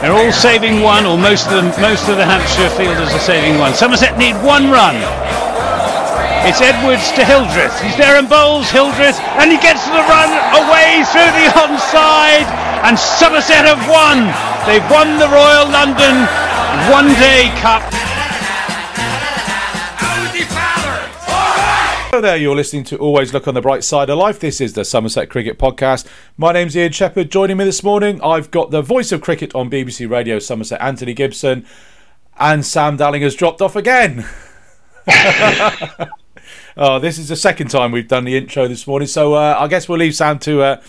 They're all saving one, or most of them. Most of the Hampshire fielders are saving one. Somerset need one run. It's Edwards to Hildreth. He's there and bowls Hildreth, and he gets the run away through the onside, and Somerset have won. They've won the Royal London One Day Cup. Hello there, you're listening to Always Look on the Bright Side of Life. This is the Somerset Cricket Podcast. My name's Ian Shepherd. Joining me this morning, I've got the voice of cricket on BBC Radio Somerset, Anthony Gibson, and Sam Dalling has dropped off again. oh, this is the second time we've done the intro this morning, so uh, I guess we'll leave Sam to uh,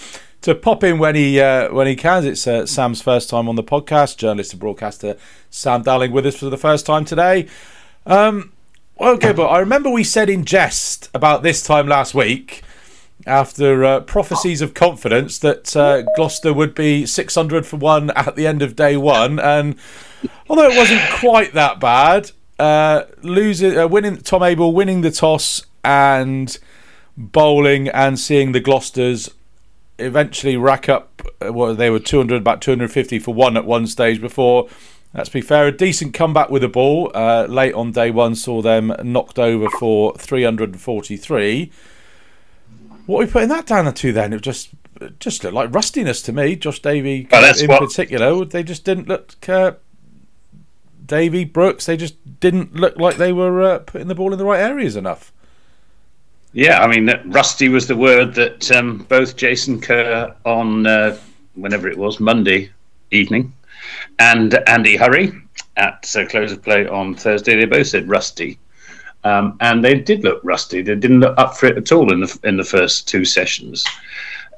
to pop in when he uh, when he can. It's uh, Sam's first time on the podcast. Journalist and broadcaster Sam Dalling with us for the first time today. Um, Okay, but I remember we said in jest about this time last week, after uh, prophecies of confidence, that uh, Gloucester would be 600 for one at the end of day one. And although it wasn't quite that bad, uh, losing, uh, winning Tom Abell, winning the toss and bowling and seeing the Gloucesters eventually rack up uh, what they were 200 about 250 for one at one stage before Let's be fair, a decent comeback with the ball. Uh, late on day one saw them knocked over for 343. What are we putting that down to then? It just just looked like rustiness to me. Josh Davey well, in what... particular, they just didn't look. Uh, Davey Brooks, they just didn't look like they were uh, putting the ball in the right areas enough. Yeah, I mean, rusty was the word that um, both Jason Kerr on uh, whenever it was Monday evening and Andy Hurry at uh, close of play on Thursday. They both said rusty, um, and they did look rusty. They didn't look up for it at all in the in the first two sessions.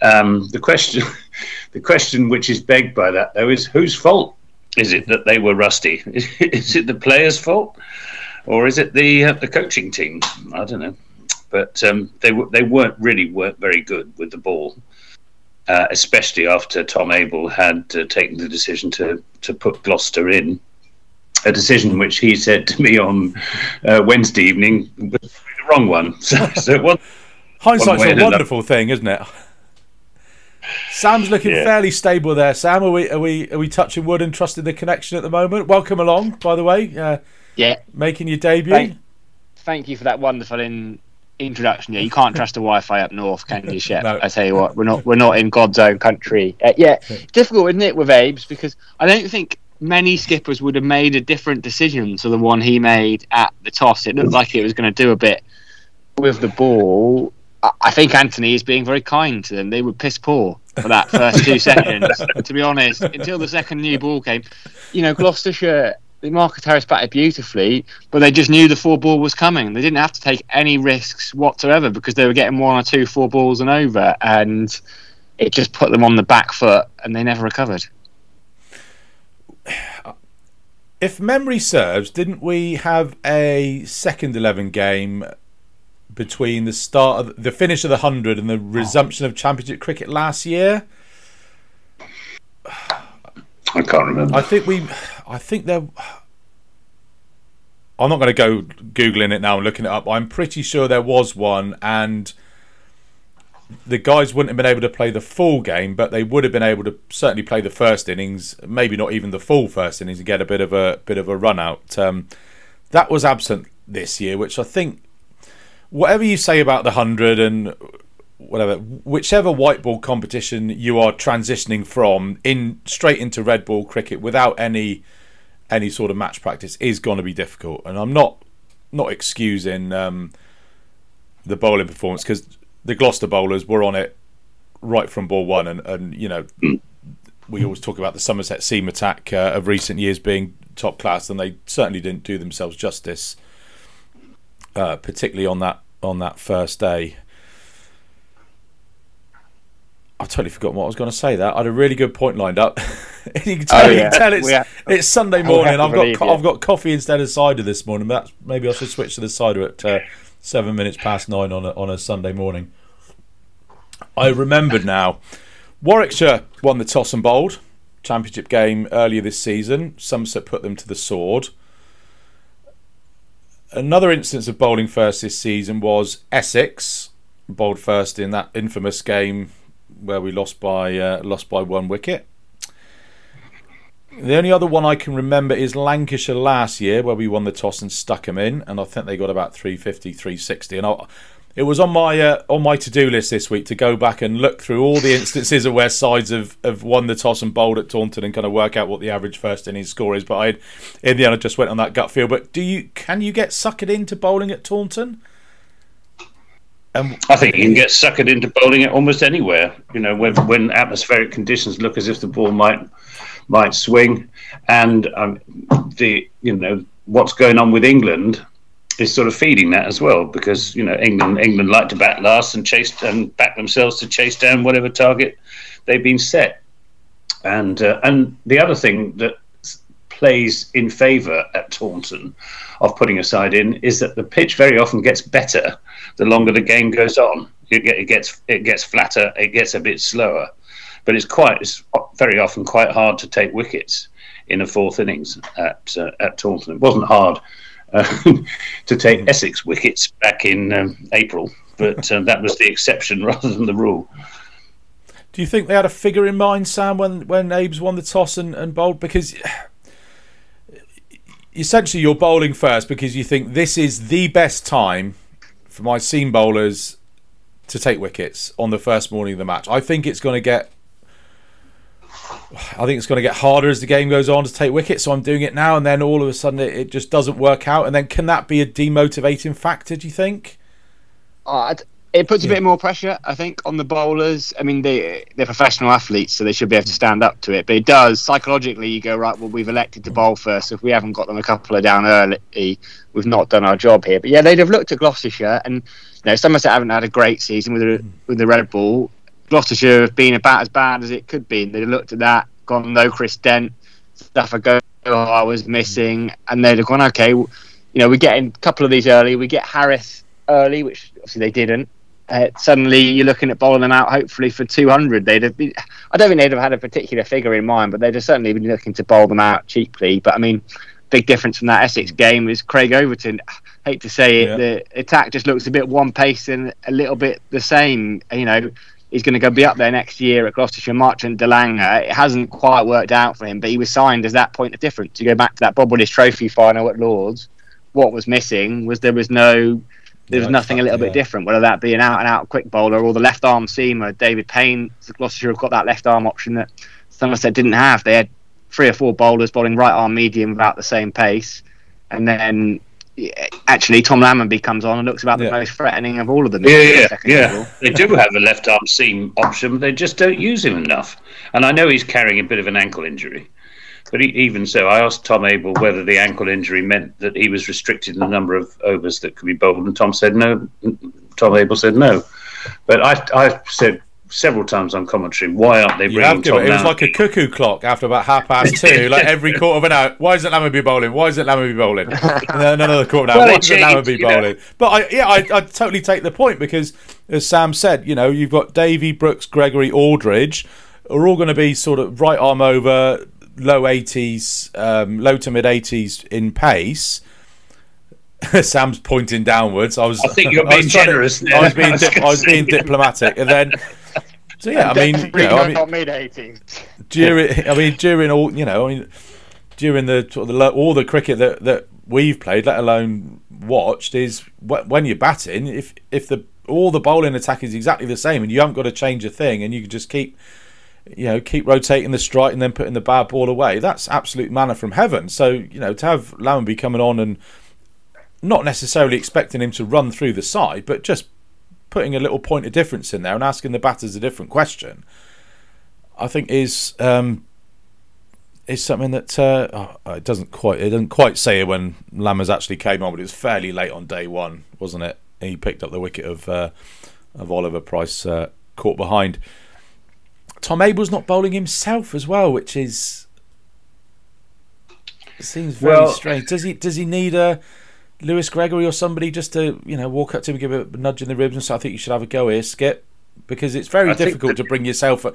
Um, the question, the question which is begged by that though is whose fault is it that they were rusty? is it the players' fault, or is it the uh, the coaching team? I don't know, but um, they they weren't really weren't very good with the ball uh, especially after Tom Abell had uh, taken the decision to to put Gloucester in. A decision which he said to me on uh, Wednesday evening was the wrong one. So, so it was, hindsight's a wonderful thing, isn't it? Sam's looking yeah. fairly stable there. Sam, are we are we are we touching wood and trusting the connection at the moment? Welcome along, by the way. Uh, yeah, making your debut. Thank, thank you for that wonderful in, introduction. Yeah, you can't trust the Wi-Fi up north, can you, Shep? no. I tell you what, we're not we're not in God's own country. Uh, yeah, difficult, isn't it, with Abe's because I don't think many skippers would have made a different decision to the one he made at the toss. It looked like it was going to do a bit with the ball. I think Anthony is being very kind to them. They were piss poor for that first two seconds, to be honest, until the second new ball came. You know, Gloucestershire Marcus Harris batted beautifully, but they just knew the four ball was coming. They didn't have to take any risks whatsoever because they were getting one or two four balls and over, and it just put them on the back foot, and they never recovered. If memory serves, didn't we have a second eleven game between the start of the finish of the hundred and the resumption of Championship cricket last year? I can't remember. I think we, I think there. I'm not going to go googling it now and looking it up. I'm pretty sure there was one, and the guys wouldn't have been able to play the full game, but they would have been able to certainly play the first innings, maybe not even the full first innings, and get a bit of a bit of a run out. Um, that was absent this year, which I think, whatever you say about the hundred and whatever, whichever white ball competition you are transitioning from in straight into red ball cricket without any any sort of match practice is going to be difficult. And I'm not not excusing um, the bowling performance because the Gloucester bowlers were on it right from ball one, and, and you know we always talk about the Somerset seam attack uh, of recent years being top class, and they certainly didn't do themselves justice, uh, particularly on that on that first day. I've totally forgotten what I was going to say. That I had a really good point lined up. you can tell, oh, yeah. you can tell it's have, it's Sunday morning. I've got co- I've got coffee instead of cider this morning. But maybe I should switch to the cider at uh, seven minutes past nine on a, on a Sunday morning. I remembered now. Warwickshire won the toss and bowled championship game earlier this season. Somerset put them to the sword. Another instance of bowling first this season was Essex bowled first in that infamous game where we lost by uh, lost by one wicket. The only other one I can remember is Lancashire last year, where we won the toss and stuck them in, and I think they got about 350, 360. And I, it was on my uh, on my to do list this week to go back and look through all the instances of where sides have, have won the toss and bowled at Taunton and kind of work out what the average first innings score is. But I, in the end, I just went on that gut feel. But do you can you get suckered into bowling at Taunton? Um, I think you can get suckered into bowling at almost anywhere. You know, when when atmospheric conditions look as if the ball might might swing, and um, the you know what's going on with England is sort of feeding that as well because you know England England like to bat last and chase and back themselves to chase down whatever target they've been set, and uh, and the other thing that plays in favour at Taunton of putting a side in is that the pitch very often gets better the longer the game goes on. It, it gets it gets flatter, it gets a bit slower, but it's quite it's very often quite hard to take wickets in a fourth innings at uh, at Taunton. It wasn't hard uh, to take Essex wickets back in um, April, but uh, that was the exception rather than the rule. Do you think they had a figure in mind, Sam, when when Abes won the toss and, and bowled? Because essentially you're bowling first because you think this is the best time for my seam bowlers to take wickets on the first morning of the match. I think it's going to get I think it's going to get harder as the game goes on to take wickets. So I'm doing it now, and then all of a sudden it, it just doesn't work out. And then can that be a demotivating factor? Do you think? Uh, it puts a bit more pressure, I think, on the bowlers. I mean, they they're professional athletes, so they should be able to stand up to it. But it does psychologically. You go right. Well, we've elected to bowl first. So if we haven't got them a couple of down early, we've not done our job here. But yeah, they'd have looked at Gloucestershire, and you know, Somerset haven't had a great season with the with the red ball. Gloucestershire have been about as bad as it could be. And they'd looked at that, gone no Chris Dent, stuff go I was missing, and they'd have gone okay. You know, we get in a couple of these early. We get Harris early, which obviously they didn't uh, suddenly you're looking at bowling them out hopefully for 200 they'd have been, i don't think they'd have had a particular figure in mind but they'd have certainly been looking to bowl them out cheaply but i mean big difference from that essex game is craig overton I hate to say it yeah. the attack just looks a bit one pace and a little bit the same you know he's going to go be up there next year at Gloucestershire Marchant de Lange. It hasn't quite worked out for him, but he was signed as that point of difference. To go back to that Bob Willis Trophy final at Lords, what was missing was there was no there was nothing a little yeah. bit different, whether that be an out and out quick bowler or the left arm seamer. David Payne, Gloucestershire have got that left arm option that Somerset didn't have. They had three or four bowlers bowling right arm medium about the same pace, and then actually Tom Lammonby comes on and looks about the yeah. most threatening of all of them. Yeah, yeah, yeah. they do have a left arm seam option, but they just don't use him enough. And I know he's carrying a bit of an ankle injury. But he, even so, I asked Tom Abell whether the ankle injury meant that he was restricted in the number of overs that could be bowled, and Tom said no. Tom Abell said no. But I, I said several times on commentary, why aren't they bringing Tom It was like a cuckoo clock after about half past two, like every quarter of an hour. Why isn't Lammonby bowling? Why isn't Lammonby bowling? Another quarter of an hour. Why isn't Lammonby bowling? Know. But I, yeah, I, I totally take the point because, as Sam said, you know, you've got Davey, Brooks, Gregory, Aldridge are all going to be sort of right arm over, low 80s, um, low to mid 80s in pace. Sam's pointing downwards. I was. I think you're being generous. To, I was being. Di- I was being diplomatic, and then. So yeah, I mean, you know, I mean, mid 80s. During, I mean, during all, you know, I mean, during the, the all the cricket that that we've played, let alone watched, is when you're batting, if if the all the bowling attack is exactly the same, and you haven't got to change a thing, and you can just keep you know, keep rotating the strike and then putting the bad ball away. That's absolute manna from heaven. So, you know, to have Lammonby coming on and not necessarily expecting him to run through the side, but just putting a little point of difference in there and asking the batters a different question, I think is um, is something that uh, oh, it doesn't quite it doesn't quite say it when Lammers actually came on, but it was fairly late on day one, wasn't it? He picked up the wicket of uh, of Oliver Price, uh, caught behind. Tom Abell's not bowling himself as well, which is seems very well, strange. Does he does he need a Lewis Gregory or somebody just to you know walk up to him and give a nudge in the ribs and say, I think you should have a go here, Skip, because it's very I difficult to bring yourself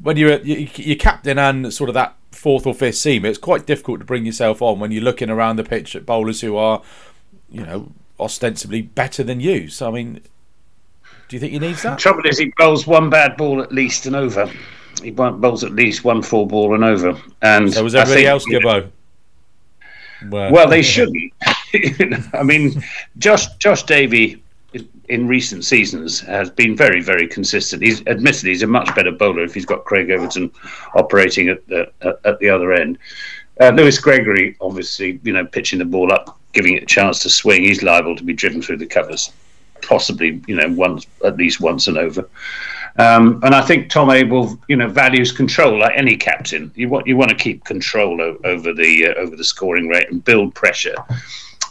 when you're you're captain and sort of that fourth or fifth seam. It's quite difficult to bring yourself on when you're looking around the pitch at bowlers who are you know ostensibly better than you. So I mean, do you think he needs that? Trouble is, he bowls one bad ball at least and over. he bowls at least one four ball and over. And so was everybody think, else Gibbo? Well, well, they shouldn't. I mean, Josh Josh Davey in recent seasons has been very very consistent. He's admittedly he's a much better bowler if he's got Craig Overton operating at the at the other end. Uh, Lewis Gregory, obviously, you know, pitching the ball up, giving it a chance to swing. He's liable to be driven through the covers, possibly, you know, once at least once and over. Um, and I think Tom Abell, you know, values control like any captain. You want you want to keep control o- over the uh, over the scoring rate and build pressure.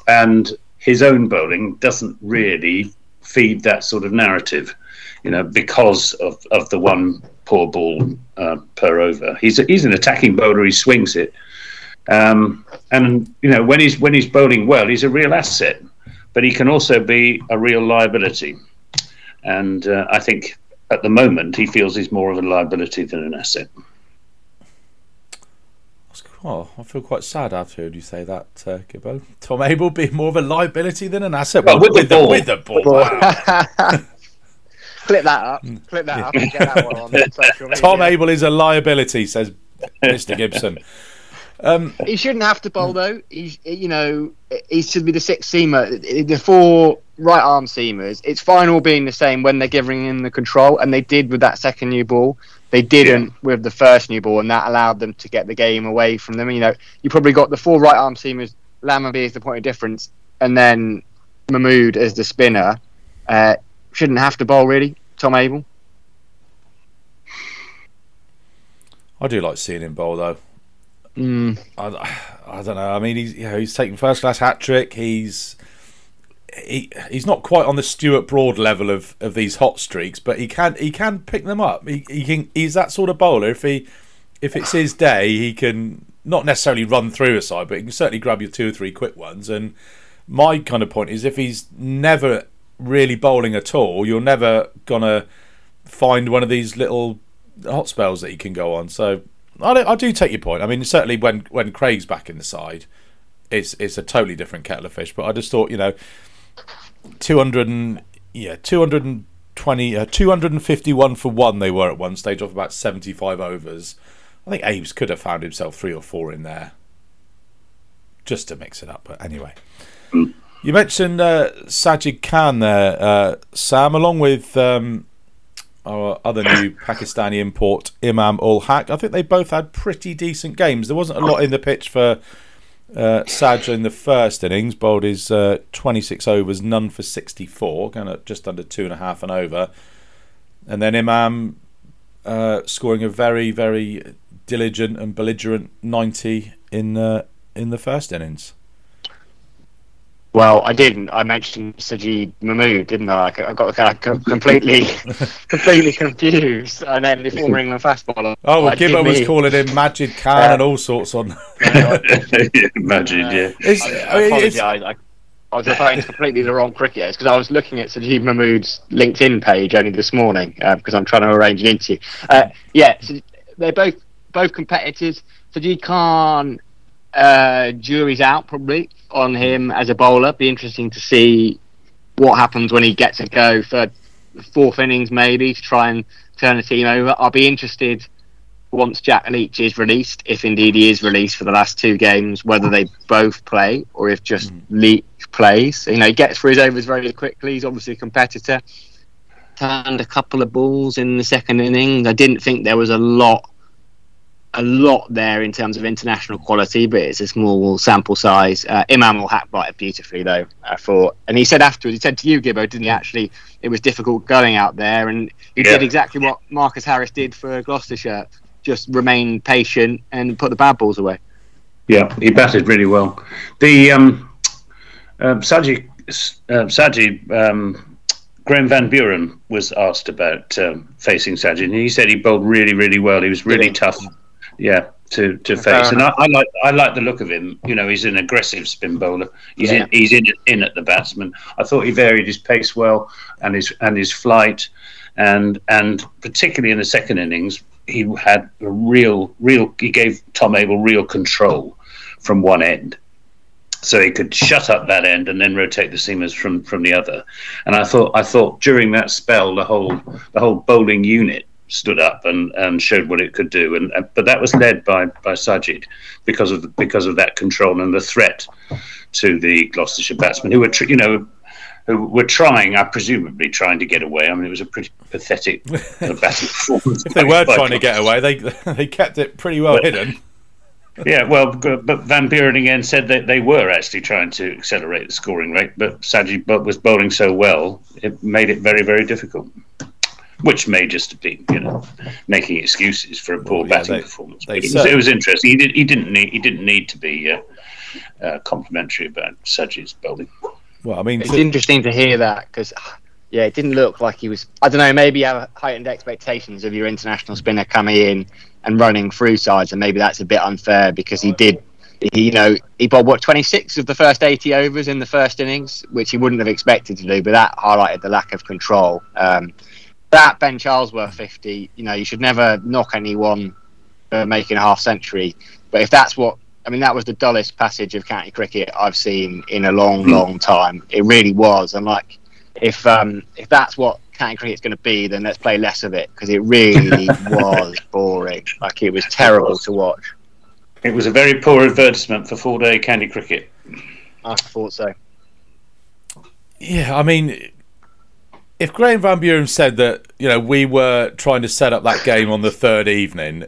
And his own bowling doesn't really feed that sort of narrative, you know, because of, of the one poor ball uh, per over. He's a, he's an attacking bowler. He swings it, um, and you know when he's when he's bowling well, he's a real asset. But he can also be a real liability. And uh, I think at the moment, he feels he's more of a liability than an asset. Well, I feel quite sad after heard you say that, uh, Gibbo. Tom Abell being more of a liability than an asset. Well, with, with, the, ball. with the ball. Wow. Clip that up. Clip that up and get that one on social media. Tom Abell is a liability, says Mr. Gibson. Um, he shouldn't have to bowl though. He's, you know, he should be the sixth seamer. The four right arm seamers. It's fine all being the same when they're giving him the control, and they did with that second new ball. They didn't yeah. with the first new ball, and that allowed them to get the game away from them. You know, you probably got the four right arm seamers. Lammonby is the point of difference, and then Mahmood as the spinner. Uh, shouldn't have to bowl really. Tom Abell. I do like seeing him bowl though. Mm. I, I don't know. I mean, he's you know he's taken first class hat trick. He's he, he's not quite on the Stuart Broad level of, of these hot streaks, but he can he can pick them up. He, he can he's that sort of bowler. If he if it's his day, he can not necessarily run through a side, but he can certainly grab you two or three quick ones. And my kind of point is, if he's never really bowling at all, you're never gonna find one of these little hot spells that he can go on. So I, I do take your point. I mean, certainly when when Craig's back in the side, it's it's a totally different kettle of fish. But I just thought, you know, two hundred and yeah, two hundred and twenty, uh, two hundred and fifty-one for one. They were at one stage of about seventy-five overs. I think Abe's could have found himself three or four in there, just to mix it up. But anyway. You mentioned uh, Sajid Khan there, uh, Sam, along with um, our other new Pakistani import, Imam ul Haq. I think they both had pretty decent games. There wasn't a lot in the pitch for uh, in the first innings. Bowled his uh, 26 overs, none for 64, kind of just under two and a half and over. And then Imam uh, scoring a very, very diligent and belligerent 90 in uh, in the first innings. Well, I didn't. I mentioned Sajid Mahmood, didn't I? I got kind of completely, completely confused. And then before ring the fastball. Oh, well, Gibbo was me. calling him Majid Khan uh, and all sorts on. Majid, yeah. It's, I, I, I apologise. I, I was referring to completely the wrong cricketers because I was looking at Sajid Mahmood's LinkedIn page only this morning uh, because I'm trying to arrange an interview. Uh, yeah, so they're both both competitors. Sajid Khan uh, jury's out probably on him as a bowler. Be interesting to see what happens when he gets a go for fourth innings maybe to try and turn the team over. I'll be interested once Jack Leach is released, if indeed he is released for the last two games, whether they both play or if just mm. Leach plays. You know, he gets through his overs very quickly. He's obviously a competitor. Turned a couple of balls in the second innings. I didn't think there was a lot a lot there in terms of international quality, but it's a small sample size. Uh, Imam ul Haq it beautifully though. I thought, and he said afterwards, he said to you, Gibbo, didn't he? Actually, it was difficult going out there, and he yeah. did exactly what Marcus Harris did for Gloucestershire: just remain patient and put the bad balls away. Yeah, he batted really well. The um, um, Saji, uh, Saji um, Graeme Van Buuren was asked about um, facing Sajid, and he said he bowled really, really well. He was really tough yeah, to, to face. And I, I, like I like the look of him. You know, he's an aggressive spin bowler. He's yeah. in he's in in at the batsman. I thought he varied his pace well and his and his flight, and and particularly in the second innings, he had a real real. He gave Tom Abell real control from one end. So he could shut up that end and then rotate the seamers from, from the other, and I thought I thought during that spell the whole the whole bowling unit stood up and, and showed what it could do. And but that was led by by Sajid because of the, because of that control and the threat to the Gloucestershire batsmen who were you know who were trying, I presumably trying to get away. I mean, it was a pretty pathetic batting performance. if they were trying to get away, they they kept it pretty well but, hidden. yeah, well, but Van Buuren again said that they were actually trying to accelerate the scoring rate, but Sajid was bowling so well, it made it very, very difficult which may just be you know making excuses for a poor well, yeah, batting they, performance. They it, was, it, was, interesting. He, did, he didn't need he didn't need to be uh, uh, complimentary about Sajid's bowling. Well, I mean, it's to... interesting to hear that because yeah, it didn't look like he was. I don't know. Maybe you have heightened expectations of your international spinner coming in and running through sides, and maybe that's a bit unfair because he did. He, you know, he bowled what 26 of the first 80 overs in the first innings, which he wouldn't have expected to do, but that highlighted the lack of control. Um, that Ben Charlesworth 50, you know, you should never knock anyone for making a half century. But if that's what, I mean, that was the dullest passage of county cricket I've seen in a long, hmm. long time. It really was. And like, if um, if that's what county cricket's going to be, then let's play less of it because it really was boring. Like, it was terrible to watch. It was a very poor advertisement for four day county cricket. I thought so. Yeah, I mean, if Graeme Van Buuren said that you know we were trying to set up that game on the third evening,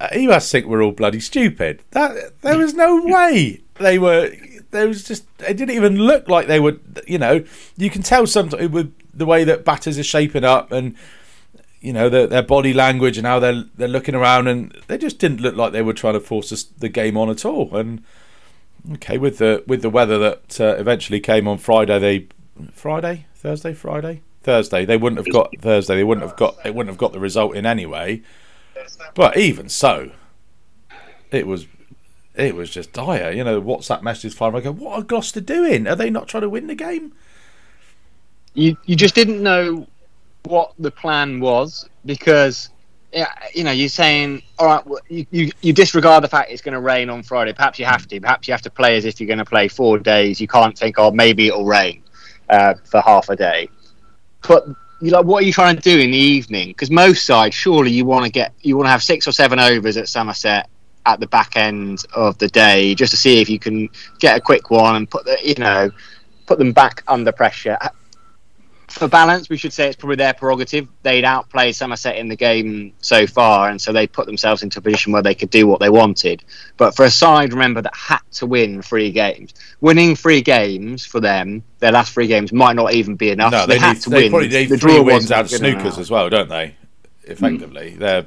uh, he must think we're all bloody stupid. That there was no way they were. There was just it didn't even look like they were. You know, you can tell sometimes with the way that batters are shaping up and you know their, their body language and how they're they're looking around and they just didn't look like they were trying to force us, the game on at all. And okay, with the with the weather that uh, eventually came on Friday, they Friday Thursday, Friday, Thursday. They wouldn't have got Thursday. They wouldn't have got. They wouldn't have got the result in anyway. But even so, it was. It was just dire. You know, WhatsApp messages flying. I go, what are Gloucester doing? Are they not trying to win the game? You you just didn't know what the plan was because yeah, you know, you're saying, all right, well, you, you, you, disregard the fact it's going to rain on Friday. Perhaps you have to. Perhaps you have to play as if you're going to play four days. You can't think, oh, maybe it'll rain uh, for half a day. But you like, what are you trying to do in the evening? Because most sides, surely you want to get, you want to have six or seven overs at Somerset at the back end of the day, just to see if you can get a quick one and put the, you know, put them back under pressure for balance, we should say it's probably their prerogative. They'd outplayed Somerset in the game so far, and so they put themselves into a position where they could do what they wanted. But for a side, remember, that had to win three games, winning three games for them, their last three games might not even be enough. No, they, they had need, to they win. Probably need the three wins out of snookers as well, don't they? Effectively, mm. they're.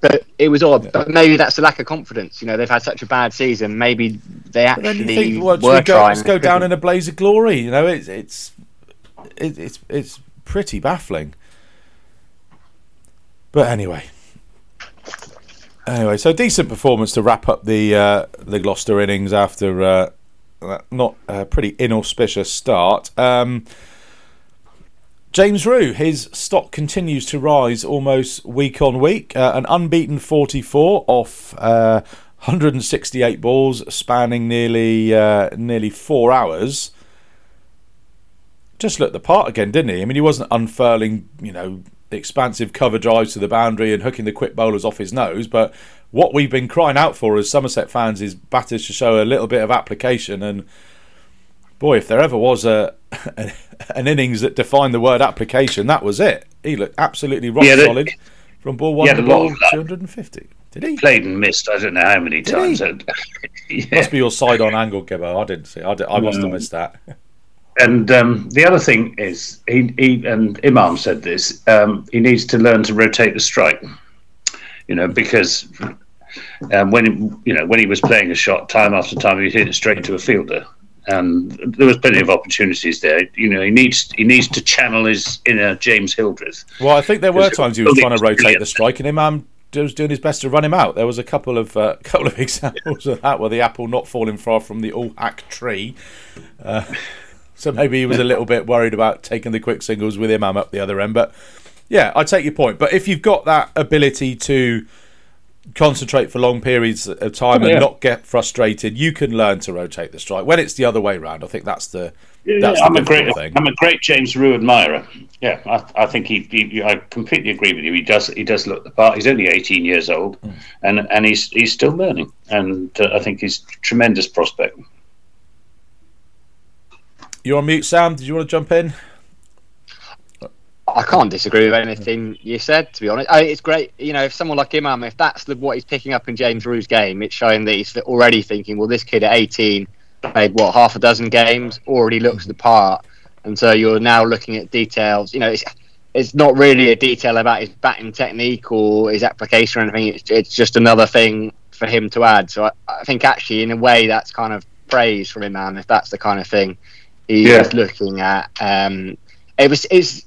But it was odd. Yeah. But maybe that's a lack of confidence. You know, they've had such a bad season. Maybe they actually think, well, were go, trying. Let's go down in a blaze of glory. You know, it's it's it, it's it's pretty baffling. But anyway, anyway, so decent performance to wrap up the uh, the Gloucester innings after uh, not a pretty inauspicious start. Um, James Rew, his stock continues to rise almost week on week. Uh, an unbeaten 44 off uh, 168 balls, spanning nearly uh, nearly four hours just looked the part again, didn't he? I mean, he wasn't unfurling, you know, expansive cover drives to the boundary and hooking the quick bowlers off his nose, but what we've been crying out for as Somerset fans is batters to show a little bit of application. And boy, if there ever was a an innings that defined the word application, that was it. He looked absolutely rock yeah, solid from ball one yeah, to ball 250. Did he? Played and missed. I don't know how many Did times. yeah. Must be your side on angle, Gibbo. I didn't see. I, did, I must no. have missed that. And um, the other thing is, he, he and Imam said this. Um, he needs to learn to rotate the strike. You know, because um, when you know when he was playing a shot, time after time, he hit it straight to a fielder, and there was plenty of opportunities there. You know, he needs he needs to channel his inner James Hildreth. Well, I think there were times he was trying to rotate the strike, and Imam was doing his best to run him out. There was a couple of uh, couple of examples of that where the apple not falling far from the ul Haq tree. Uh, so maybe he was a little bit worried about taking the quick singles with Imam up the other end. But yeah, I take your point. But if you've got that ability to concentrate for long periods of time oh, and not get frustrated, you can learn to rotate the strike. When it's the other way around, I think that's the yeah, I'm a great thing. I'm a great James Rew admirer. Yeah, I, I think he, he, I completely agree with you. He does he does look the part. He's only 18 years old, mm. and and he's he's still learning, and uh, I think he's a tremendous prospect. You're on mute, Sam. Did you want to jump in? I can't disagree with anything you said. To be honest, I, it's great. You know, if someone like Imam, if that's the, what he's picking up in James Rew's game, it's showing that he's already thinking, well, this kid at 18 played what half a dozen games, already looks the part, and so you're now looking at details. You know, it's it's not really a detail about his batting technique or his application or anything. It's, it's just another thing for him to add. So I, I think actually, in a way, that's kind of praise from Imam if that's the kind of thing he's yeah. looking at. Um, it was is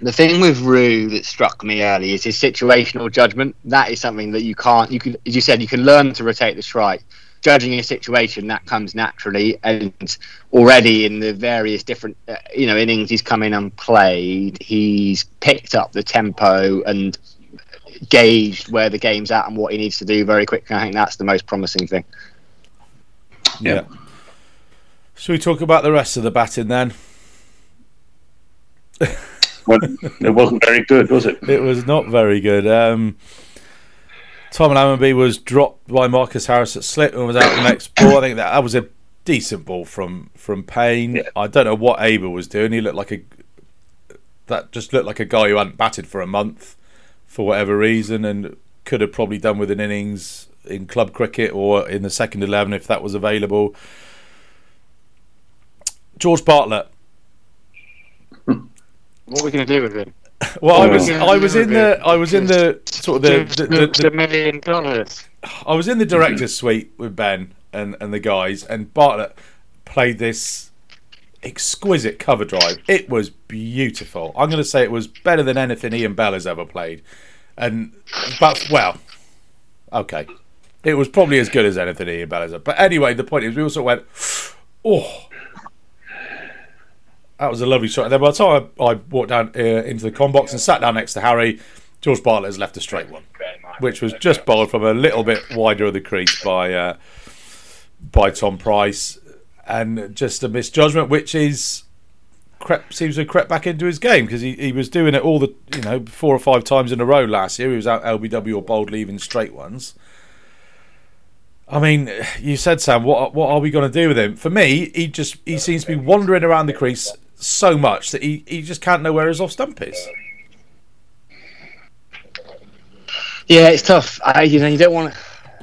the thing with Rew that struck me early is his situational judgment. That is something that you can't. You can, as you said, you can learn to rotate the strike. Judging a situation that comes naturally, and already in the various different uh, you know innings he's come in and played, he's picked up the tempo and gauged where the game's at and what he needs to do very quickly. I think that's the most promising thing. Yeah. yeah. Should we talk about the rest of the batting then? well, it wasn't very good, was it? It was not very good. Um, Tom Lammonby was dropped by Marcus Harris at slip and was out the next ball. I think that, that was a decent ball from from Payne. Yeah. I don't know what Abell was doing. He looked like a that just looked like a guy who hadn't batted for a month for whatever reason and could have probably done with an innings in club cricket or in the second eleven if that was available. George Bartlett what are we going to do with him? Well, I was I was in the I was in the sort of the the, the, the million dollars. I was in the director's mm-hmm. suite with Ben and and the guys, and Bartlett played this exquisite cover drive. It was beautiful. I'm going to say it was better than anything Ian Bell has ever played, and but well, okay, it was probably as good as anything Ian Bell has ever. But anyway, the point is, we also went, oh that was a lovely shot. And then by the time I, I walked down uh, into the com box and sat down next to Harry, George Bartlett has left a straight one, which was just bowled from a little bit wider of the crease by uh, by Tom Price, and just a misjudgment, which is crept, seems to have crept back into his game because he, he was doing it all the you know four or five times in a row last year. He was out LBW or bowled leaving straight ones. I mean, you said Sam, what what are we going to do with him? For me, he just he seems to be wandering around the crease so much that he, he just can't know where his off stump is. Yeah, it's tough. I, you know, you don't want.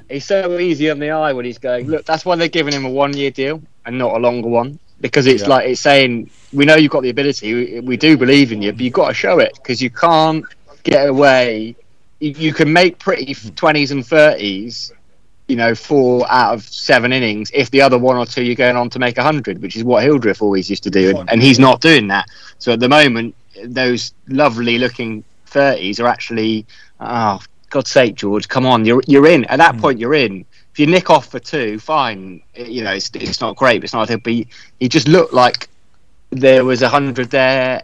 He's so easy on the eye when he's going. Look, that's why they're giving him a one-year deal and not a longer one because it's yeah. like it's saying we know you've got the ability, we, we do believe in you, but you've got to show it because you can't get away. You, you can make pretty twenties and thirties you know, four out of seven innings if the other one or two you're going on to make a hundred, which is what Hildreth always used to do, and, and he's not doing that. So at the moment, those lovely looking thirties are actually, oh God's sake, George, come on, you're you're in. At that mm. point, you're in. If you nick off for two, fine. You know, it's, it's not great, but it's not. But he, he just looked like there was a hundred there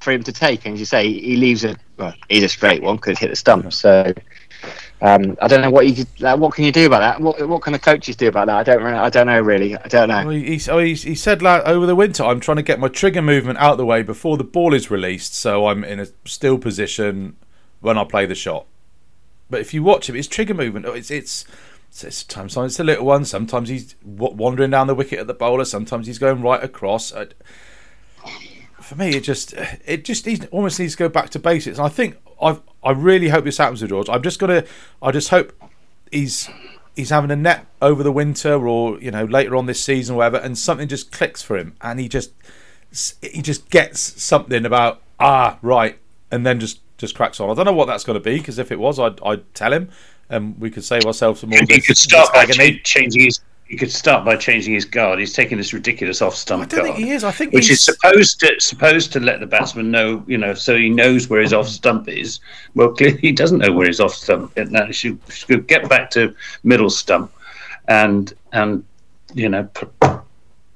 for him to take, and as you say, he leaves a. Well, he's a straight one, could hit the stump. So um, I don't know what you what can you do about that. What what can the coaches do about that? I don't I don't know really. I don't know. Well, he, oh, he, he said like, over the winter, I'm trying to get my trigger movement out of the way before the ball is released, so I'm in a still position when I play the shot. But if you watch him, his trigger movement, it's it's. Sometimes it's a little one. Sometimes he's wandering down the wicket at the bowler. Sometimes he's going right across. For me, it just it just almost needs to go back to basics. And I think I I really hope this happens to George. I'm just gonna I just hope he's he's having a net over the winter or you know later on this season or whatever, and something just clicks for him, and he just he just gets something about ah right, and then just just cracks on. I don't know what that's going to be because if it was, I'd I'd tell him, and we could save ourselves some more. He could start by changing his he could start by changing his guard. He's taking this ridiculous off stump guard. he is. I think which he's... is supposed to supposed to let the batsman know, you know, so he knows where his off stump is. Well, clearly he doesn't know where his off stump is. Now he should, should get back to middle stump, and and you know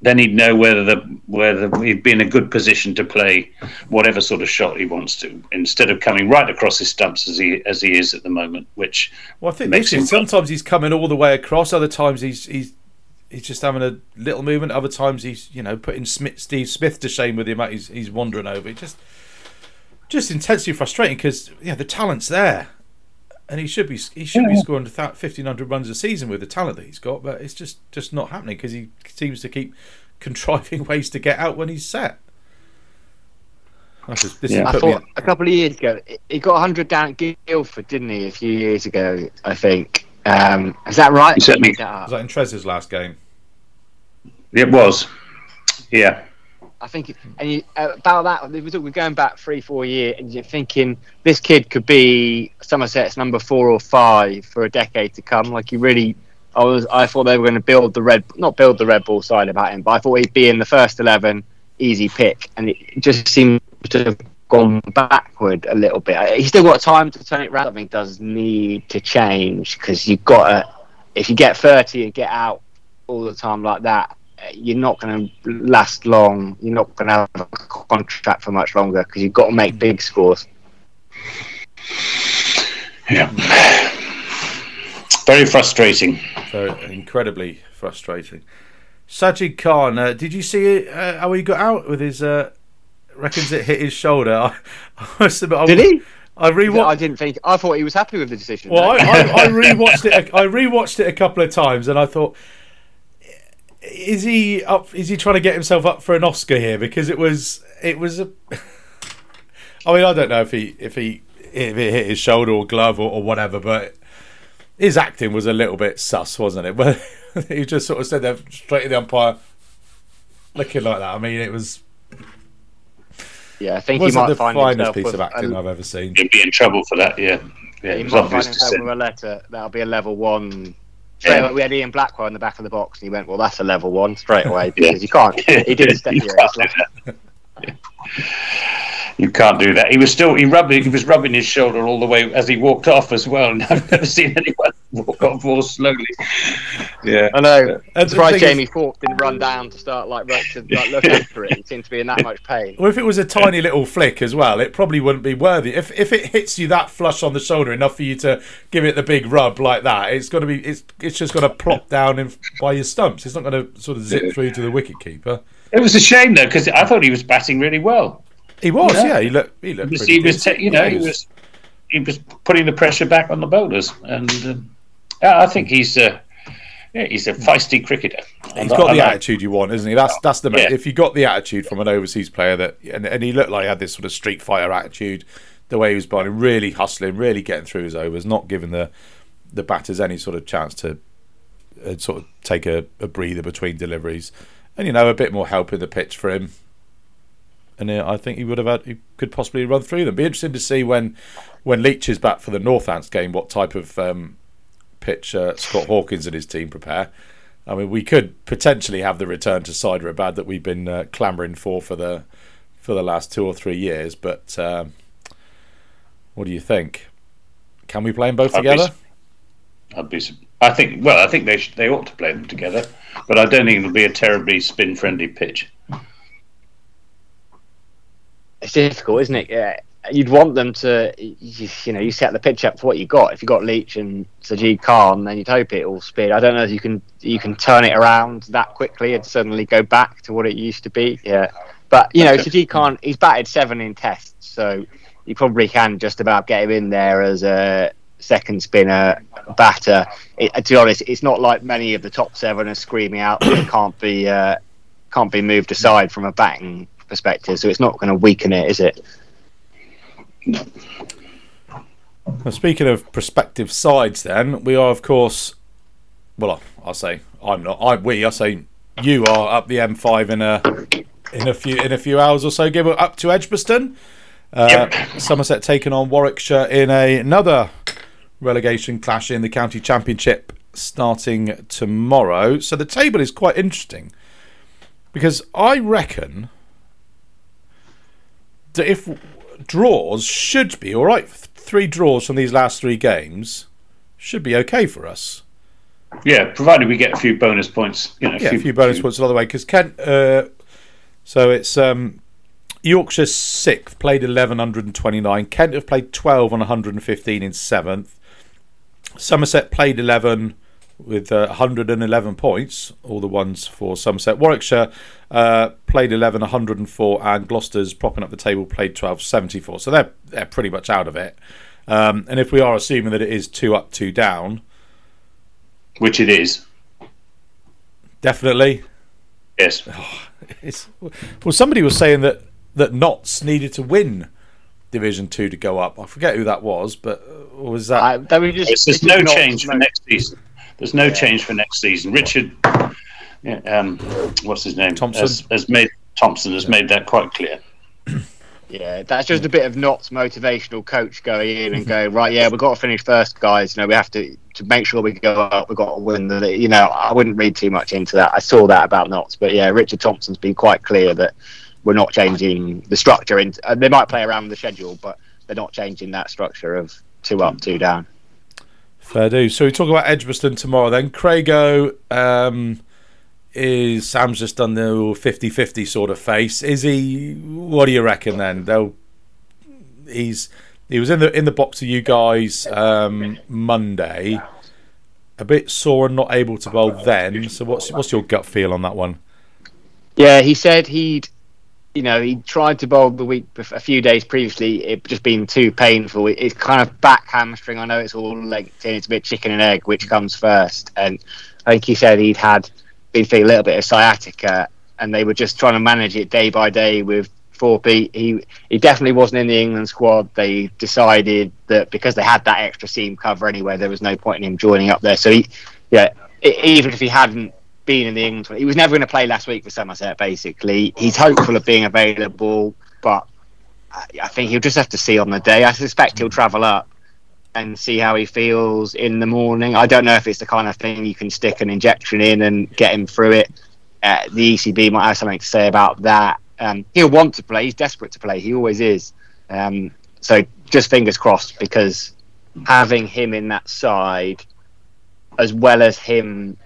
then he'd know whether the whether he'd be in a good position to play whatever sort of shot he wants to, instead of coming right across his stumps as he as he is at the moment. Which well, I think this is sometimes he's coming all the way across. Other times he's he's he's just having a little movement. Other times he's you know putting Smith, Steve Smith to shame with him. he's he's wandering over. It just just intensely frustrating because yeah the talent's there and he should be he should yeah. be scoring fifteen hundred runs a season with the talent that he's got, but it's just just not happening because he seems to keep contriving ways to get out when he's set. Just, yeah. I thought a couple of years ago he got hundred down at Guildford, didn't he? A few years ago, I think. Um, is that right? That was that in Trez's last game? It was. Yeah. I think, and you, uh, about that, we're going back three, four years, and you're thinking this kid could be Somerset's number four or five for a decade to come. Like you really, I was, I thought they were going to build the red, not build the red ball side about him, but I thought he'd be in the first eleven, easy pick, and it just seems to have gone backward a little bit. He's still got time to turn it around. Something does need to change because you've got to, if you get thirty and get out all the time like that you're not going to last long. You're not going to have a contract for much longer because you've got to make big scores. Yeah. Very frustrating. Very incredibly frustrating. Sajid Khan, uh, did you see uh, how he got out with his? Uh, reckons it hit his shoulder. I, I did he? I rewatched. I didn't think. I thought he was happy with the decision. Well, I, I, I rewatched it. I rewatched it a couple of times, and I thought is he up? Is he trying to get himself up for an Oscar here? Because it was, it was a. I mean, I don't know if he if he if it hit his shoulder or glove or, or whatever, but his acting was a little bit sus, wasn't it? But he just sort of said there straight to the umpire, looking like that. I mean, it was. Yeah, I think he might the find finest piece of acting i I've ever seen. He'd be in trouble for that. Yeah, yeah. He might find himself with a letter that'll be a level one Straight yeah. we had Ian Blackwell in the back of the box, and he went, "Well, that's a level one straight away because you can't." He didn't step here. you can't do that. He was still he rubbed he was rubbing his shoulder all the way as he walked off as well. And I've never seen anyone walk off more slowly. Yeah, I know. Uh, That's why Jamie is... Falk didn't run down to start like, to, like look after it. He seemed to be in that much pain. Well, if it was a tiny little flick as well, it probably wouldn't be worthy. If if it hits you that flush on the shoulder enough for you to give it the big rub like that, it's got to be it's it's just got to plop down in, by your stumps. It's not going to sort of zip through to the wicket keeper. It was a shame though because I thought he was batting really well. He was, yeah. yeah he looked. He looked. He was, he was you know, he was. He was putting the pressure back on the bowlers, and um, I think he's. Uh, yeah, he's a feisty cricketer. He's got the attitude you want, isn't he? That's that's the yeah. if you got the attitude from an overseas player that, and, and he looked like he had this sort of street fighter attitude, the way he was bowling, really hustling, really getting through his overs, not giving the the batters any sort of chance to uh, sort of take a, a breather between deliveries, and you know a bit more help in the pitch for him and uh, I think he would have had, he could possibly run through them. Be interesting to see when when Leach is back for the Northants game, what type of um, pitch uh, Scott Hawkins and his team prepare. I mean, we could potentially have the return to Hyderabad that we've been uh, clamouring for for the for the last two or three years. But um, what do you think? Can we play them both I'd together? Be, I'd be. I think. Well, I think they should, they ought to play them together, but I don't think it'll be a terribly spin friendly pitch it's difficult, isn't it? Yeah. You'd want them to, you, know, you set the pitch up for what you got. If you got Leach and Sajid Khan, then you'd hope it all speed. I don't know if you can you can turn it around that quickly and suddenly go back to what it used to be. Yeah, but you know, Sajid Khan, he's batted seven in tests, so you probably can just about get him in there as a second spinner batter. It, to be honest, it's not like many of the top seven are screaming out that it can't be uh, can't be moved aside from a batting perspective, so it's not going to weaken it, is it? No. Well, speaking of prospective sides, then we are, of course. Well, I'll say I'm not. I we. I say you are up the M5 in a in a few in a few hours or so. Give it up to Edgbaston. Uh, yep. Somerset taking on Warwickshire in a, another relegation clash in the county championship starting tomorrow. So the table is quite interesting because I reckon that if draws should be all right, three draws from these last three games should be okay for us. Yeah, provided we get a few bonus points. You know, yeah, few, a few bonus few. points another way because Kent. Uh, so it's um, Yorkshire sixth, played eleven hundred and twenty nine. Kent have played twelve on one hundred and fifteen in seventh. Somerset played eleven with uh, 111 points, all the ones for Somerset. Warwickshire uh, played 11, 104, and Gloucester's propping up the table played 12, 74. So they're they're pretty much out of it. Um, and if we are assuming that it is two up, two down, which it is, definitely. Yes. Oh, well, somebody was saying that that Notts needed to win Division Two to go up. I forget who that was, but uh, was that? I, that just, there's no change for next season. There's no yeah. change for next season. Richard, um, what's his name? Thompson has, has made Thompson has yeah. made that quite clear. Yeah, that's just a bit of not motivational coach going in and going right. Yeah, we've got to finish first, guys. You know, we have to to make sure we go up. We've got to win. The, you know, I wouldn't read too much into that. I saw that about Notts, but yeah, Richard Thompson's been quite clear that we're not changing the structure. In, uh, they might play around the schedule, but they're not changing that structure of two up, two down. Fair do. So we talk about Edgbaston tomorrow. Then Craigo um, is Sam's just done the 50-50 sort of face. Is he? What do you reckon? Then they'll. He's he was in the in the box of you guys um, Monday. A bit sore and not able to bowl then. So what's what's your gut feel on that one? Yeah, he said he'd you know, he tried to bowl the week a few days previously. It just been too painful. It's kind of back hamstring. I know it's all linked in. It's a bit chicken and egg, which comes first. And I think he said he'd had been feeling a little bit of sciatica, and they were just trying to manage it day by day with four He he definitely wasn't in the England squad. They decided that because they had that extra seam cover anyway, there was no point in him joining up there. So he, yeah, even if he hadn't been in the England. He was never going to play last week for Somerset. Basically, he's hopeful of being available, but I think he'll just have to see on the day. I suspect he'll travel up and see how he feels in the morning. I don't know if it's the kind of thing you can stick an injection in and get him through it. Uh, the ECB might have something to say about that. Um, he'll want to play. He's desperate to play. He always is. Um, so just fingers crossed because having him in that side, as well as him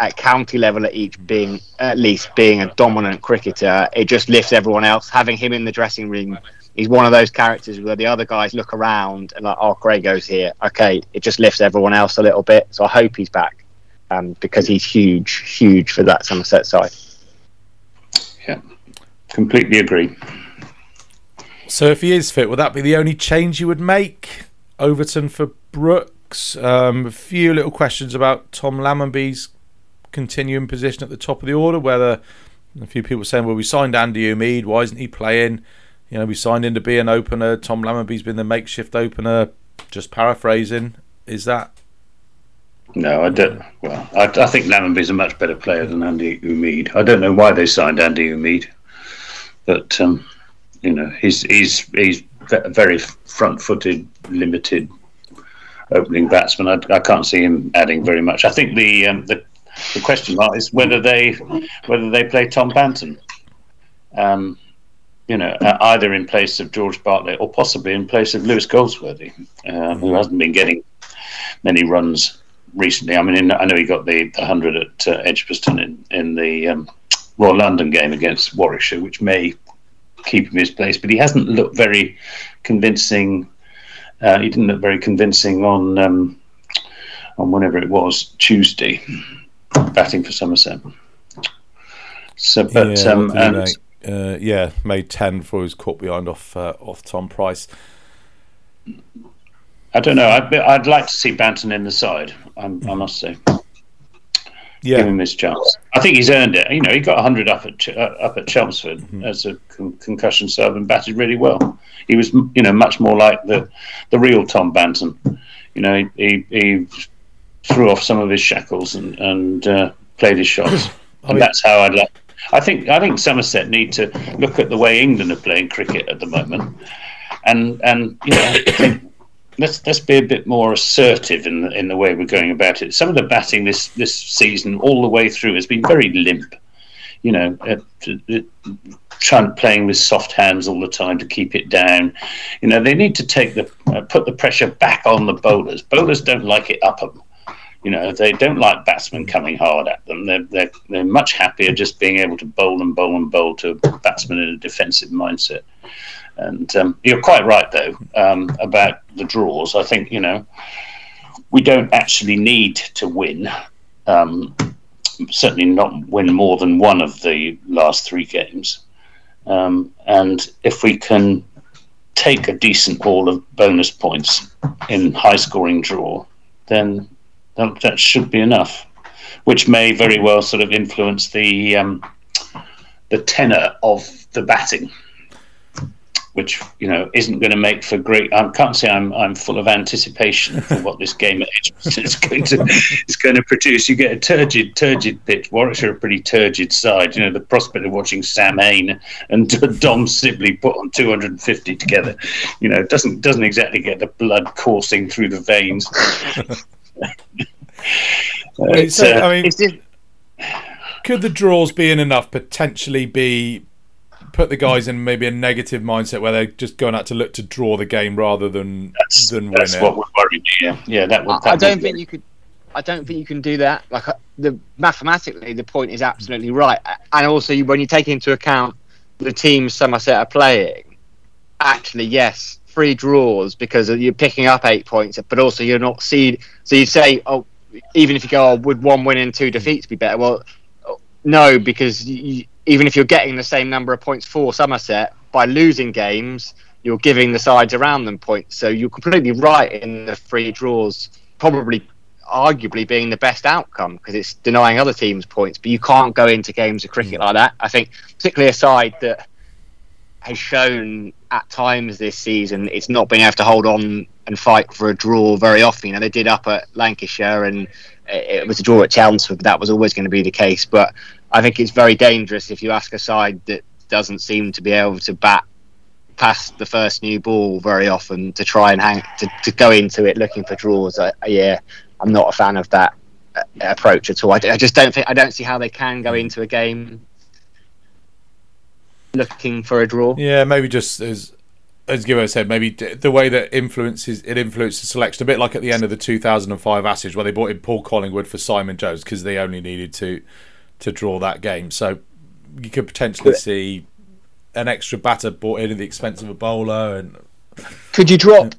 at county level at each being at least being a dominant cricketer, it just lifts everyone else. Having him in the dressing room, he's one of those characters where the other guys look around and like, oh, Craigo's here. Okay, it just lifts everyone else a little bit. So I hope he's back um, because he's huge, huge for that Somerset side. Yeah, completely agree. So if he is fit, would that be the only change you would make? Overton for Brooks. Um, a few little questions about Tom Lammonby's continuing position at the top of the order. Whether a few people saying, well, we signed Andy Umeed, why isn't he playing? You know, we signed him to be an opener. Tom Lammonby's been the makeshift opener. Just paraphrasing, is that? No, I don't. Well, I, I think Lammonby's a much better player than Andy Umeed. I don't know why they signed Andy Umeed, but um, you know, he's he's he's very front-footed, limited opening batsman. I, I, can't see him adding very much. I think the um, the the question is whether they whether they play Tom Banton. Um, you know, uh, either in place of George Bartlett or possibly in place of Lewis Goldsworthy, uh, who hasn't been getting many runs recently. I mean, in, I know he got the, the 100 at uh, Edgbaston in, in the um, Royal London game against Warwickshire, which may keep him his place, but he hasn't looked very convincing. Uh, he didn't look very convincing on um, on whenever it was Tuesday batting for Somerset. So, but yeah, um, and, uh, yeah, made ten before he was caught behind off uh, off Tom Price. I don't know. I'd, I'd like to see Banton in the side. I'm, i must say. Yeah. Give him his chance. I think he's earned it. You know, he got 100 up at uh, up at Chelmsford mm-hmm. as a con- concussion sub and batted really well. He was, you know, much more like the the real Tom Banton. You know, he, he, he threw off some of his shackles and, and uh, played his shots. and that's how I'd like. I think I think Somerset need to look at the way England are playing cricket at the moment, and and you know. let's let's be a bit more assertive in the, in the way we're going about it. Some of the batting this this season, all the way through, has been very limp. You know, uh, uh, trying playing with soft hands all the time to keep it down. You know, they need to take the uh, put the pressure back on the bowlers. Bowlers don't like it up them You know, they don't like batsmen coming hard at them. They're, they're, they're much happier just being able to bowl and bowl and bowl to a batsman in a defensive mindset. And um, you're quite right, though, um, about the draws. I think, you know, we don't actually need to win. Um, certainly not win more than one of the last three games. Um, and if we can take a decent haul of bonus points in high scoring draw, then that, that, should be enough, which may very well sort of influence the um, the tenor of the batting which you know isn't going to make for great. I can't say I'm I'm full of anticipation for what this game at Edgbaston is going to is going to produce. You get a turgid, turgid pitch. Warwickshire are a pretty turgid side. You know the prospect of watching Sam Hain and Dom Sibley put on 250 together, you know, doesn't doesn't exactly get the blood coursing through the veins. So, uh, I mean, could the draws being enough potentially be put the guys in maybe a negative mindset where they're just going out to look to draw the game rather than that's, than win that's it. what we're worried. Yeah, yeah, that would. That I don't think you could. I don't think you can do that. Like uh, the mathematically, the point is absolutely right, and also when you take into account the teams Somerset are playing, actually, yes, three draws because you're picking up eight points, but also you're not seed. So you say, oh, even if you go, oh, would one win and two defeats be better? Well, no, because you, even if you're getting the same number of points for Somerset, by losing games, you're giving the sides around them points. So you're completely right in the three draws, probably arguably being the best outcome because it's denying other teams points. But you can't go into games of cricket mm. like that. I think, particularly a side that has shown at times this season it's not being able to hold on and fight for a draw very often. You know, they did up at Lancashire and it was a draw at Chelmsford, but that was always going to be the case. But I think it's very dangerous if you ask a side that doesn't seem to be able to bat past the first new ball very often to try and hang to, to go into it looking for draws. I, yeah, I'm not a fan of that uh, approach at all. I, I just don't think I don't see how they can go into a game looking for a draw. Yeah, maybe just as as Gibbo said, maybe the way that influences it influences selection a bit like at the end of the 2005 Ashes where they brought in Paul Collingwood for Simon Jones because they only needed to to draw that game. So you could potentially see an extra batter brought in at the expense of a bowler. And could you drop?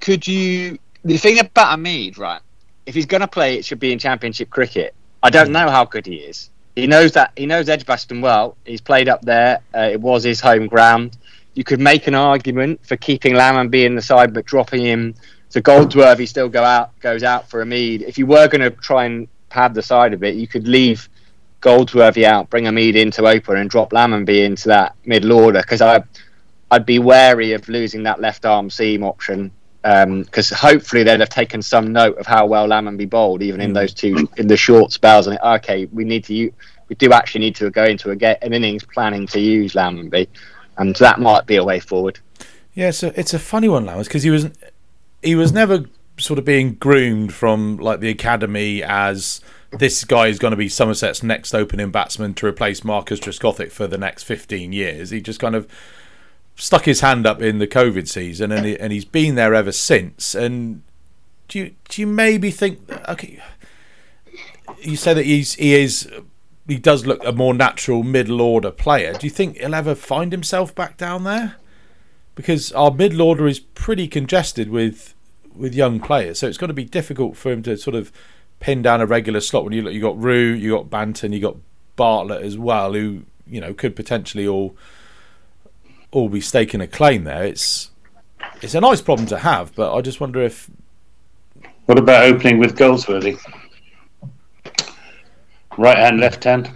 Could you? The thing about Umeed, right? If he's going to play, it should be in Championship cricket. I don't hmm. know how good he is. He knows that he knows Edgbaston well. He's played up there. Uh, it was his home ground you could make an argument for keeping Lammonby in the side but dropping him to Goldsworthy still go out goes out for Umeed. If you were going to try and pad the side a bit, you could leave Goldsworthy out, bring Umeed in to open, and drop Lammonby into that middle order because I I'd be wary of losing that left arm seam option because um, hopefully they'd have taken some note of how well Lammonby bowled even in mm. those two in the short spells and okay we need to we do actually need to go into a get an innings planning to use Lammonby and be, and that might be a way forward. Yeah, so it's a funny one, Lowers, because he was he was never sort of being groomed from like the academy as this guy is going to be Somerset's next opening batsman to replace Marcus Trescothick for the next 15 years. He just kind of stuck his hand up in the COVID season and he, and he's been there ever since. And do you do you maybe think okay you say that he's he is he does look a more natural middle order player. Do you think he'll ever find himself back down there? Because our middle order is pretty congested with with young players, so it's going to be difficult for him to sort of pin down a regular slot. When you look, you got Rew, you got Banton, you got Bartlett as well, who you know could potentially all all be staking a claim there. It's it's a nice problem to have, but I just wonder if. What about opening with Goldsworthy? Right hand, left hand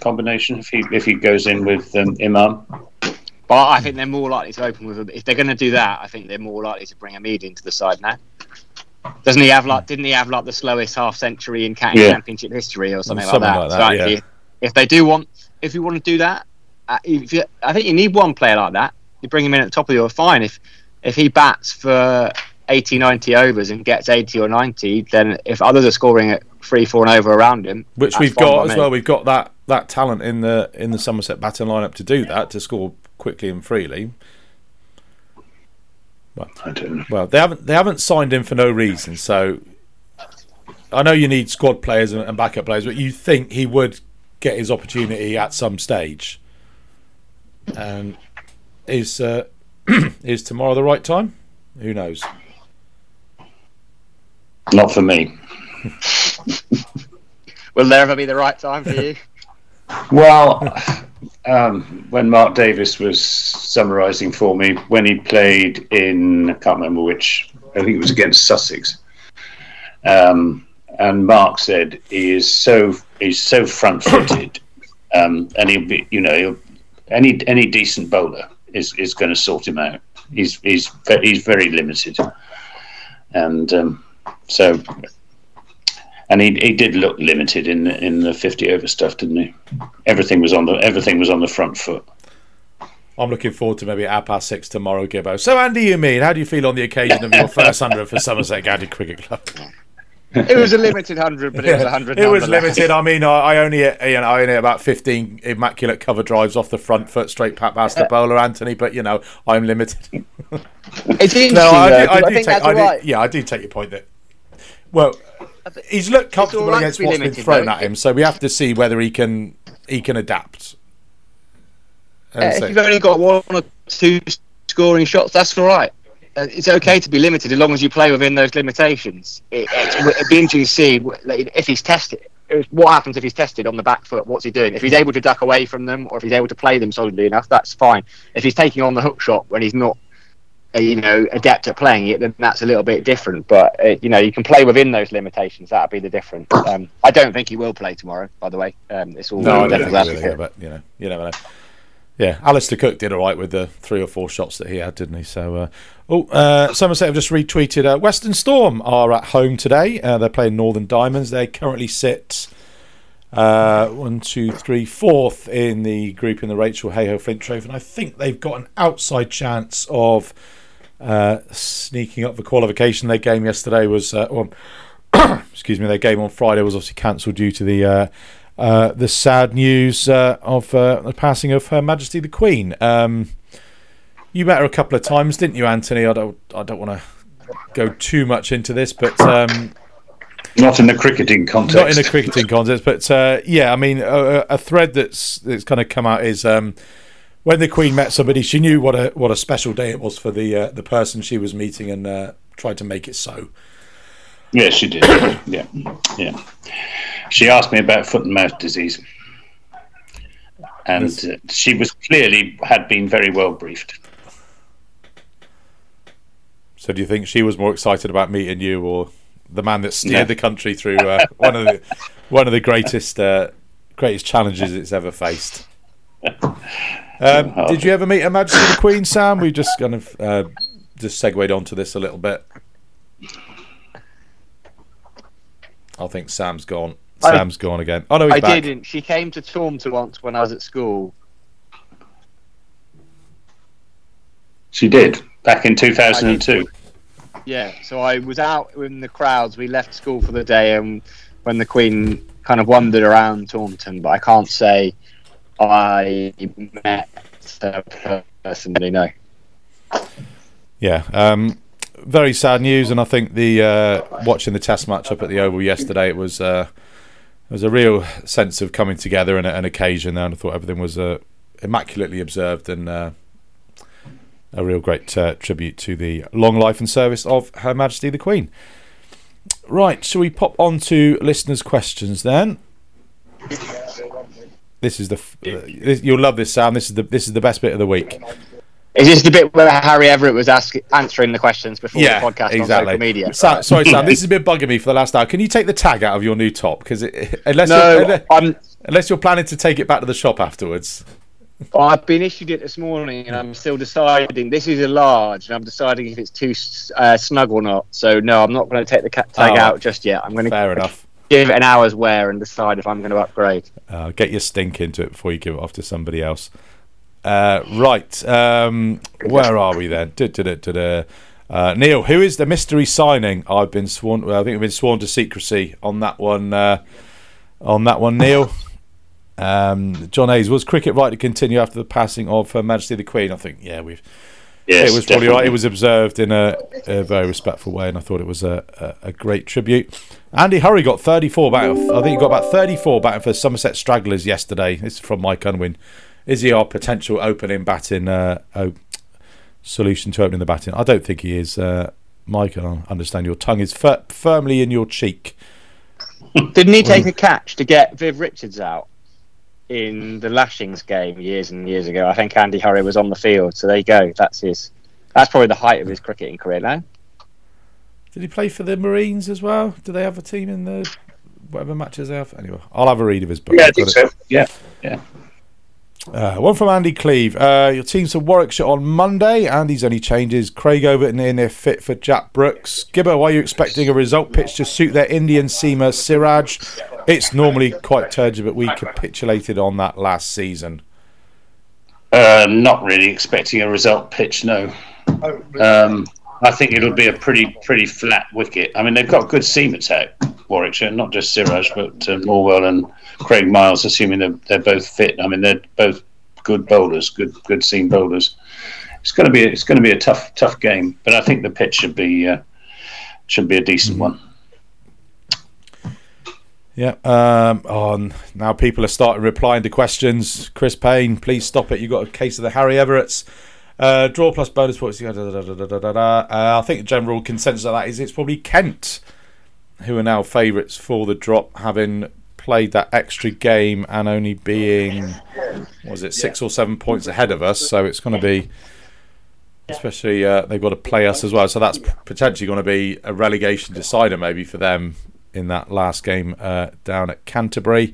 combination if he if he goes in with um, Imam. But I think they're more likely to open with him. if they're going to do that. I think they're more likely to bring Umeed into the side now. Doesn't he have like? Didn't he have like the slowest half century in county yeah. championship history or something, something like that? Like that so yeah. if they do want, if you want to do that, Uh, if you, I think you need one player like that. You bring him in at the top of your fine. If if he bats for 80, 90 overs and gets 80 or 90, then if others are scoring at three, four, and over around him, which we've got as well, we've got that that talent in the in the Somerset batting lineup to do that to score quickly and freely. Well, well, they haven't they haven't signed him for no reason, so I know you need squad players and backup players, but you think he would get his opportunity at some stage. And is uh, is tomorrow the right time? Who knows? Not for me. Will there ever be the right time for you? well, um, when Mark Davis was summarising for me, when he played in, I can't remember which, I think it was against Sussex. Um, and Mark said he is so he's so front-footed, um, and he'll be, you know, any any decent bowler is, is going to sort him out. He's he's he's very limited, and um, so and he, he did look limited in the, in the fifty over stuff, didn't he? Everything was on the everything was on the front foot. I'm looking forward to maybe at past six tomorrow, Gibbo. So, Andy, Umeed how do you feel on the occasion of your first hundred for Somerset County Cricket Club? it was a limited hundred, but it was a hundred. It was limited. I mean, I, I only, you know, I only about fifteen immaculate cover drives off the front foot, straight past the bowler, Anthony. But you know, I'm limited. it's interesting. no, I, do, I, I do take, I do, right. yeah, I do take your point that. Well, he's looked comfortable against what's limited, been thrown though. at him, so we have to see whether he can he can adapt. Uh, if you've only got one or two scoring shots, that's all right. Uh, it's okay to be limited as long as you play within those limitations. It, would be interesting to see if he's tested. What happens if he's tested on the back foot? What's he doing? If he's able to duck away from them, or if he's able to play them solidly enough, that's fine. If he's taking on the hook shot when he's not, uh, you know, adept at playing it, then that's a little bit different. But uh, you know, you can play within those limitations. That'd be the difference. Um, I don't think he will play tomorrow. By the way, um, it's all no, I don't think really, but you know, you never know. Yeah, Alastair Cook did all right with the three or four shots that he had, didn't he? So, uh, oh, uh, Somerset have just retweeted. Uh, Western Storm are at home today. Uh, they're playing Northern Diamonds. They currently sit uh, one, two, three, fourth in the group in the Rachel Heyhoe Flint Trophy, and I think they've got an outside chance of uh, sneaking up the qualification. Their game yesterday was, well, excuse me, their game on Friday was obviously cancelled due to the uh, the sad news uh, of uh, the passing of Her Majesty the Queen. Um, you met her a couple of times, didn't you, Anthony? I don't, I don't want to go too much into this, but um, not in the cricketing context. Not in the cricketing context, but uh, yeah, I mean, a, a, thread that's that's kind of come out is. Um, when the Queen met somebody, she knew what a what a special day it was for the uh, the person she was meeting, and uh, tried to make it so. Yeah, she did. yeah, yeah. She asked me about foot and mouth disease, and uh, she was clearly had been very well briefed. So, do you think she was more excited about meeting you, or the man that steered no. the country through uh, one of the one of the greatest uh, greatest challenges it's ever faced? Um, did you ever meet Her Majesty the Queen, Sam? We just kind of uh, just segued onto this a little bit. I think Sam's gone. Sam's gone again. Oh no, I back. didn't. She came to Taunton once when I was at school. She did back in two thousand and two. Yeah, so I was out in the crowds. We left school for the day, and when the Queen kind of wandered around Taunton, but I can't say I met her personally. No. Yeah. Um, very sad news, and I think the uh, watching the Test match up at the Oval yesterday, it was uh, there was a real sense of coming together and an occasion there, and I thought everything was uh, immaculately observed and uh, a real great uh, tribute to the long life and service of Her Majesty the Queen. Right, shall we pop on to listeners' questions then? This is the f- uh, this, you'll love this, Sam. This is the this is the best bit of the week. Is this the bit where Harry Everett was ask, answering the questions before yeah, the podcast exactly. on social media? Sam, sorry, Sam. this has been bugging me for the last hour. Can you take the tag out of your new top? Because unless no, you're, unless you're planning to take it back to the shop afterwards. I've been issued it this morning, and I'm still deciding. This is a large, and I'm deciding if it's too uh, snug or not. So no, I'm not going to take the tag oh, out just yet. I'm going to fair enough. Give it an hour's wear and decide if I'm going to upgrade. Uh, get your stink into it before you give it off to somebody else. Uh, right, um, where are we then? Uh, Neil, who is the mystery signing? I've been sworn. I think I've been sworn to secrecy on that one. Uh, on that one, Neil. Um, John Hayes was cricket right to continue after the passing of Her Majesty the Queen. I think, yeah, we've Yes, it was definitely. probably right. It was observed in a, a very respectful way, and I thought it was a, a, a great tribute. Andy Hurry got 34 batting. I think he got about 34 batting for Somerset Stragglers yesterday. This is from Mike Unwin. Is he our potential opening batting uh, oh, solution to opening the batting? I don't think he is. Uh, Mike, I understand your tongue is fir- firmly in your cheek. Didn't he take a catch to get Viv Richards out in the Lashings game years and years ago? I think Andy Hurry was on the field, so there you go. That's his. That's probably the height of his cricketing career now. Did he play for the Marines as well? Do they have a team in the whatever matches they have? Anyway, I'll have a read of his book. Yeah, I think so. Yeah, yeah. Uh, one from Andy Cleve. Uh, your team's for Warwickshire on Monday. Andy's only changes. Craig Overton in if fit for Jack Brooks. Gibber, why are you expecting a result pitch to suit their Indian seamer Siraj? It's normally quite turgid, but we capitulated on that last season. Uh, not really expecting a result pitch. No. Um, I think it'll be a pretty pretty flat wicket. I mean, they've got good seam attack, Warwickshire, not just Siraj, but uh, Norwell and Craig Miles, assuming they're, they're both fit. I mean, they're both good bowlers, good good seam bowlers. It's going to be it's going to be a tough tough game, but I think the pitch should be uh, should be a decent one. Yeah. Um, on now, people are starting replying to questions. Chris Payne, please stop it. You got a case of the Harry Everett's. Uh, draw plus bonus points. da, da, da. Uh, I think the general consensus of that is it's probably Kent who are now favourites for the drop, having played that extra game and only being what was it six or seven points ahead of us. So it's going to be, especially uh, they've got to play us as well. So that's potentially going to be a relegation decider maybe for them in that last game uh, down at Canterbury.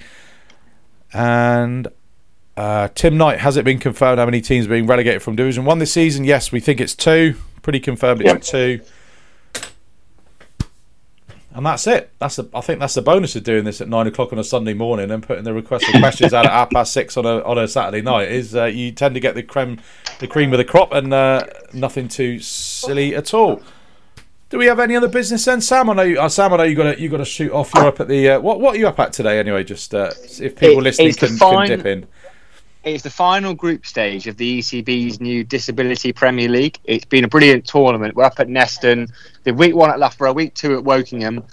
And uh, Tim Knight, has it been confirmed how many teams are being relegated from Division One this season? Yes, we think it's two. Pretty confirmed it's two. And that's it. That's the, I think that's the bonus of doing this at nine o'clock on a Sunday morning and putting the request for questions out at half past six on a on a Saturday night. Is uh, you tend to get the creme, the cream of the crop, and uh, nothing too silly at all. Do we have any other business then, Sam? I know, you, uh, Sam. I know you got to you got to shoot off. You're up at the uh, what? What are you up at today? Anyway, just uh, if people It- listening can, fine- can dip in. It's the final group stage of the ECB's new Disability Premier League. It's been a brilliant tournament. We're up at Neston. The week one at Loughborough, week two at Wokingham.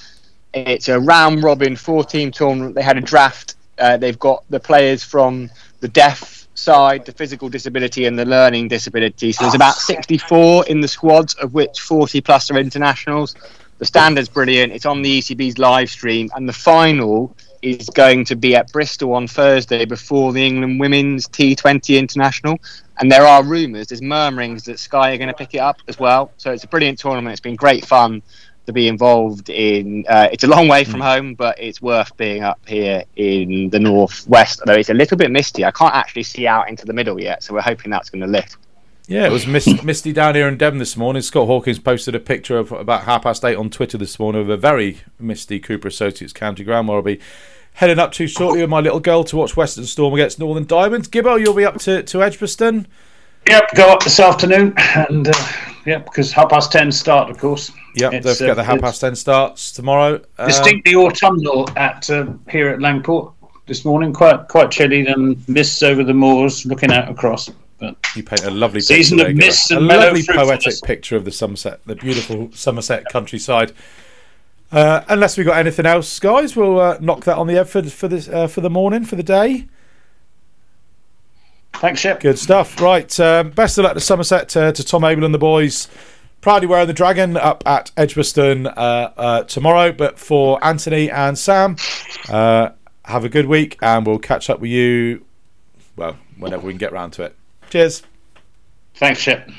It's a round robin four team tournament. They had a draft. Uh, they've got the players from the deaf side, the physical disability, and the learning disability. So there's about 64 in the squads, of which 40 plus are internationals. The standard's brilliant. It's on the ECB's live stream, and the final is going to be at Bristol on Thursday before the England Women's T20 International. And there are rumours, there's murmurings that Sky are going to pick it up as well. So it's a brilliant tournament. It's been great fun to be involved in. Uh, it's a long way from home, but it's worth being up here in the northwest. Although it's a little bit misty, I can't actually see out into the middle yet. So we're hoping that's going to lift. Yeah, it was mist, misty down here in Devon this morning. Scott Hawkins posted a picture of about half past eight on Twitter this morning of a very misty Cooper Associates County Ground where I'll be heading up to shortly with my little girl to watch Western Storm against Northern Diamonds. Gibbo, you'll be up to, to Edgbaston. Yep, go up this afternoon, and uh, yeah, because half past ten start, of course. Yep, It's, don't forget uh, the half past ten starts tomorrow. Um, distinctly autumnal at uh, here at Langport this morning. Quite quite chilly and mists over the moors, looking out across. But You paint a lovely Season picture of there, Gibbo. mists a and mellow lovely poetic picture of the Somerset, the beautiful Somerset countryside. Uh, unless we've got anything else, guys, we'll uh, knock that on the head for for this uh, for the morning for the day. thanks, Shep. Good stuff. Right. Um, best of luck to Somerset, uh, to Tom Abell and the boys. Proudly wearing the dragon up at Edgbaston uh, uh, tomorrow. But for Anthony and Sam, uh, have a good week and we'll catch up with you, well, whenever we can get round to it. Cheers. Thanks, Shep.